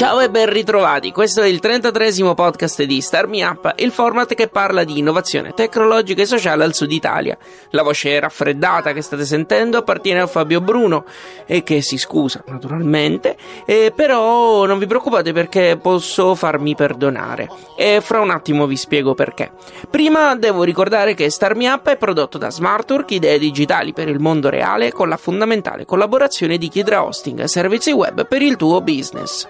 Ciao e ben ritrovati, questo è il 33 podcast di Star Me Up, il format che parla di innovazione tecnologica e sociale al sud Italia. La voce raffreddata che state sentendo appartiene a Fabio Bruno e che si scusa naturalmente, eh, però non vi preoccupate perché posso farmi perdonare e fra un attimo vi spiego perché. Prima devo ricordare che Star Me Up è prodotto da Smartwork, idee digitali per il mondo reale con la fondamentale collaborazione di Kidra Hosting, servizi web per il tuo business.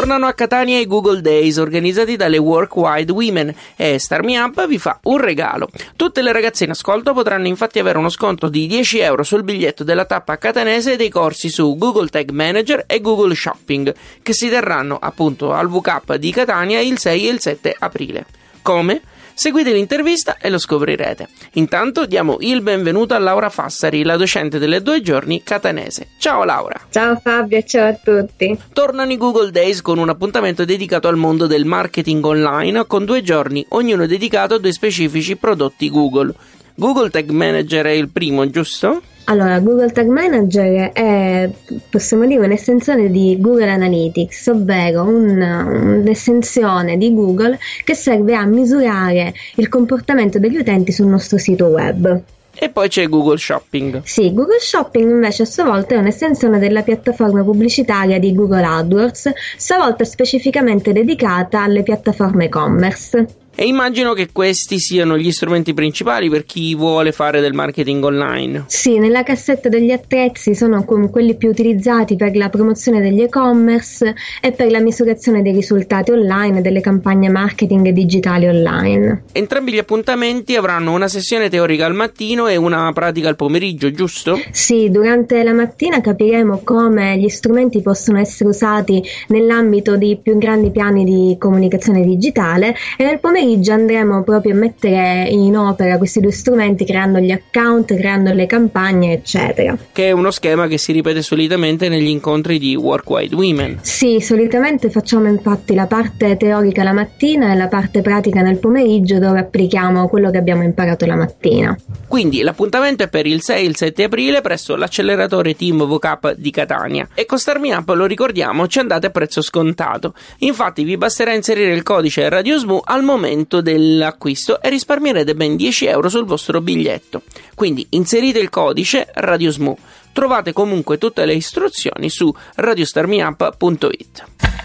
Tornano a Catania i Google Days organizzati dalle Work Wide Women e Star Me Up vi fa un regalo. Tutte le ragazze in ascolto potranno infatti avere uno sconto di 10 euro sul biglietto della tappa catanese dei corsi su Google Tag Manager e Google Shopping che si terranno appunto al VCAP di Catania il 6 e il 7 aprile. Come? Seguite l'intervista e lo scoprirete. Intanto diamo il benvenuto a Laura Fassari, la docente delle due giorni catanese. Ciao Laura! Ciao Fabio, ciao a tutti. Tornano i Google Days con un appuntamento dedicato al mondo del marketing online con due giorni, ognuno dedicato a due specifici prodotti Google. Google Tag Manager è il primo, giusto? Allora, Google Tag Manager è, possiamo dire, un'estensione di Google Analytics, ovvero un- un'estensione di Google che serve a misurare il comportamento degli utenti sul nostro sito web. E poi c'è Google Shopping. Sì, Google Shopping invece a sua volta è un'estensione della piattaforma pubblicitaria di Google AdWords, stavolta specificamente dedicata alle piattaforme e-commerce. E immagino che questi siano gli strumenti principali per chi vuole fare del marketing online. Sì, nella cassetta degli attrezzi sono quelli più utilizzati per la promozione degli e-commerce e per la misurazione dei risultati online delle campagne marketing digitali online. Entrambi gli appuntamenti avranno una sessione teorica al mattino e una pratica al pomeriggio, giusto? Sì, durante la mattina capiremo come gli strumenti possono essere usati nell'ambito di più grandi piani di comunicazione digitale e nel pomeriggio andremo proprio a mettere in opera questi due strumenti creando gli account, creando le campagne, eccetera. Che è uno schema che si ripete solitamente negli incontri di Work Wide Women. Sì, solitamente facciamo infatti la parte teorica la mattina e la parte pratica nel pomeriggio dove applichiamo quello che abbiamo imparato la mattina. Quindi l'appuntamento è per il 6 e il 7 aprile presso l'acceleratore Team Vocap di Catania. E con Starmi Up, lo ricordiamo, ci andate a prezzo scontato. Infatti vi basterà inserire il codice RadioSMU al momento dell'acquisto e risparmierete ben 10 euro sul vostro biglietto. Quindi inserite il codice RadioSMU. Trovate comunque tutte le istruzioni su radiostarmiup.it.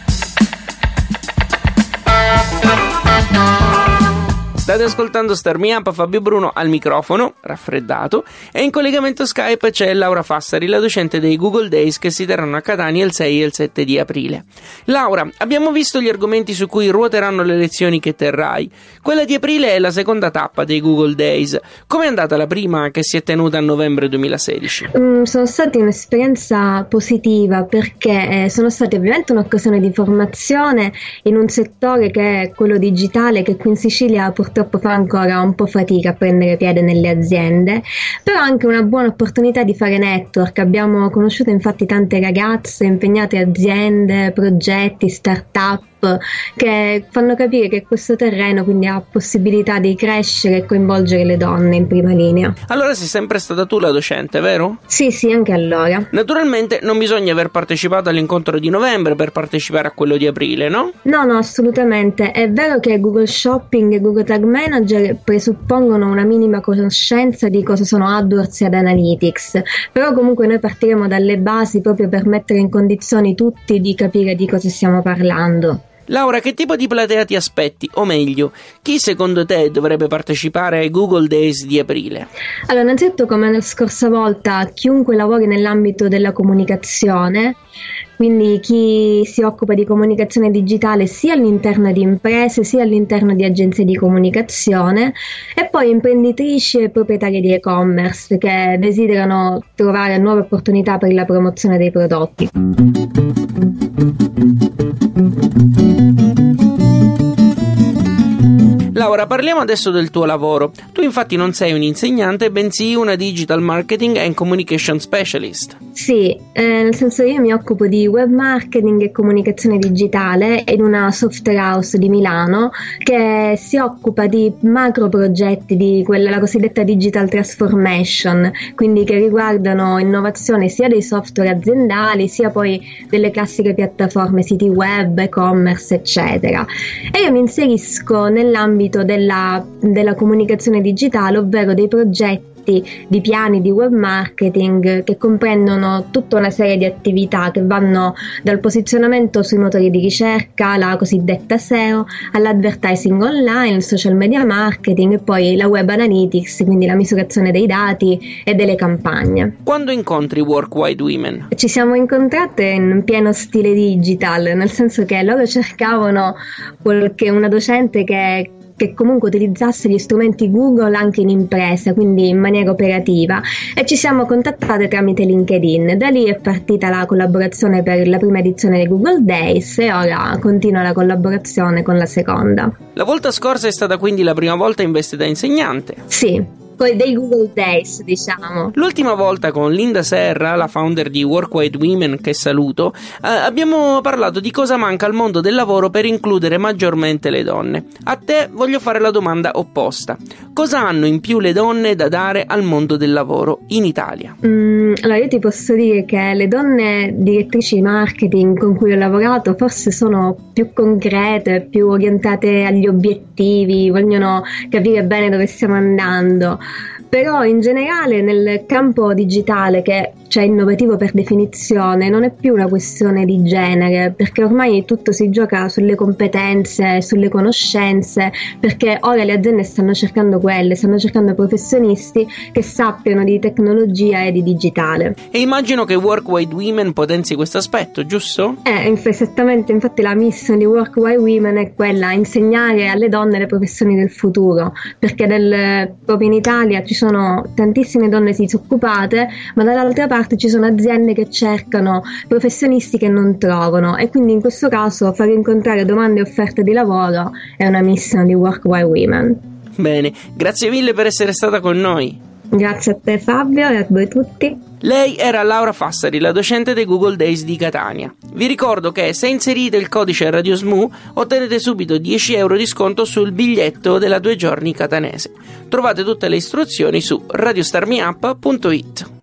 State ascoltando Star Me Up, Fabio Bruno al microfono, raffreddato, e in collegamento Skype c'è Laura Fassari, la docente dei Google Days che si terranno a Catania il 6 e il 7 di aprile. Laura, abbiamo visto gli argomenti su cui ruoteranno le lezioni che terrai. Quella di aprile è la seconda tappa dei Google Days. Com'è andata la prima che si è tenuta a novembre 2016? Mm, sono stata un'esperienza positiva perché eh, sono stata ovviamente un'occasione di formazione in un settore che è quello digitale che qui in Sicilia purtroppo fa ancora un po' fatica a prendere piede nelle aziende, però anche una buona opportunità di fare network. Abbiamo conosciuto infatti tante ragazze impegnate aziende, progetti, start-up che fanno capire che questo terreno quindi ha possibilità di crescere e coinvolgere le donne in prima linea. Allora sei sempre stata tu la docente, vero? Sì, sì, anche allora. Naturalmente non bisogna aver partecipato all'incontro di novembre per partecipare a quello di aprile, no? No, no, assolutamente. È vero che Google Shopping e Google Tag Manager presuppongono una minima conoscenza di cosa sono AdWords ed Analytics, però comunque noi partiremo dalle basi proprio per mettere in condizioni tutti di capire di cosa stiamo parlando. Laura, che tipo di platea ti aspetti? O meglio, chi secondo te dovrebbe partecipare ai Google Days di aprile? Allora, innanzitutto, come la scorsa volta, chiunque lavori nell'ambito della comunicazione, quindi chi si occupa di comunicazione digitale sia all'interno di imprese sia all'interno di agenzie di comunicazione e poi imprenditrici e proprietarie di e-commerce che desiderano trovare nuove opportunità per la promozione dei prodotti. Laura, parliamo adesso del tuo lavoro. Tu infatti non sei un insegnante, bensì una digital marketing and communication specialist. Sì, eh, nel senso io mi occupo di web marketing e comunicazione digitale in una software house di Milano che si occupa di macro progetti di quella la cosiddetta digital transformation, quindi che riguardano innovazione sia dei software aziendali sia poi delle classiche piattaforme, siti web, e-commerce, eccetera. E io mi inserisco nell'ambito ambito della, della comunicazione digitale, ovvero dei progetti di piani di web marketing che comprendono tutta una serie di attività che vanno dal posizionamento sui motori di ricerca, la cosiddetta SEO, all'advertising online, il social media marketing e poi la web analytics, quindi la misurazione dei dati e delle campagne. Quando incontri Workwide Women? Ci siamo incontrate in pieno stile digital, nel senso che loro cercavano qualche, una docente che che comunque utilizzasse gli strumenti Google anche in impresa, quindi in maniera operativa e ci siamo contattate tramite LinkedIn. Da lì è partita la collaborazione per la prima edizione dei Google Days e ora continua la collaborazione con la seconda. La volta scorsa è stata quindi la prima volta in veste da insegnante. Sì dei Google Days, diciamo. L'ultima volta con Linda Serra, la founder di Workwide Women, che saluto, eh, abbiamo parlato di cosa manca al mondo del lavoro per includere maggiormente le donne. A te voglio fare la domanda opposta. Cosa hanno in più le donne da dare al mondo del lavoro in Italia? Mm, allora io ti posso dire che le donne direttrici di marketing con cui ho lavorato forse sono più concrete, più orientate agli obiettivi, vogliono capire bene dove stiamo andando però in generale nel campo digitale che cioè innovativo per definizione, non è più una questione di genere, perché ormai tutto si gioca sulle competenze, sulle conoscenze, perché ora le aziende stanno cercando quelle, stanno cercando professionisti che sappiano di tecnologia e di digitale. E immagino che Workwide Women potenzi questo aspetto, giusto? Eh, esattamente, infatti la missione di Workwide Women è quella, insegnare alle donne le professioni del futuro, perché del, proprio in Italia ci sono tantissime donne disoccupate, ma dall'altra parte parte ci sono aziende che cercano professionisti che non trovano e quindi in questo caso far incontrare domande e offerte di lavoro è una missione di Work by Women. Bene, grazie mille per essere stata con noi. Grazie a te Fabio e a voi tutti. Lei era Laura Fassari, la docente dei Google Days di Catania. Vi ricordo che se inserite il codice RadioSMU ottenete subito 10 euro di sconto sul biglietto della due giorni catanese. Trovate tutte le istruzioni su radiostarmiup.it.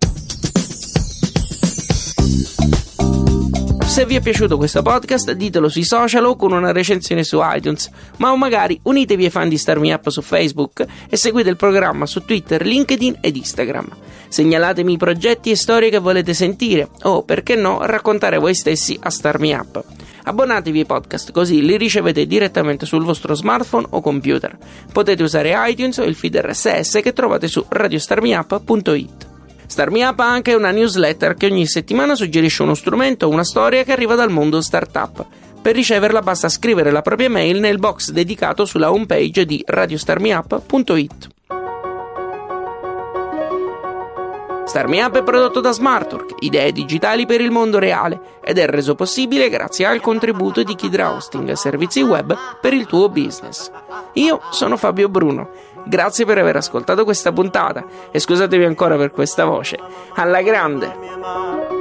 Se vi è piaciuto questo podcast ditelo sui social o con una recensione su iTunes, ma o magari unitevi ai fan di Star Me Up su Facebook e seguite il programma su Twitter, LinkedIn ed Instagram. Segnalatemi i progetti e storie che volete sentire o, perché no, raccontare voi stessi a Star Me Up. Abbonatevi ai podcast così li ricevete direttamente sul vostro smartphone o computer. Potete usare iTunes o il feed RSS che trovate su radiostarmiup.it. Star Me Up ha anche una newsletter che ogni settimana suggerisce uno strumento o una storia che arriva dal mondo startup. Per riceverla basta scrivere la propria mail nel box dedicato sulla homepage di radiostarmiup.it. Star Me Up è prodotto da Smartwork, idee digitali per il mondo reale, ed è reso possibile grazie al contributo di Kidra Hosting, servizi web per il tuo business. Io sono Fabio Bruno Grazie per aver ascoltato questa puntata e scusatevi ancora per questa voce. Alla grande!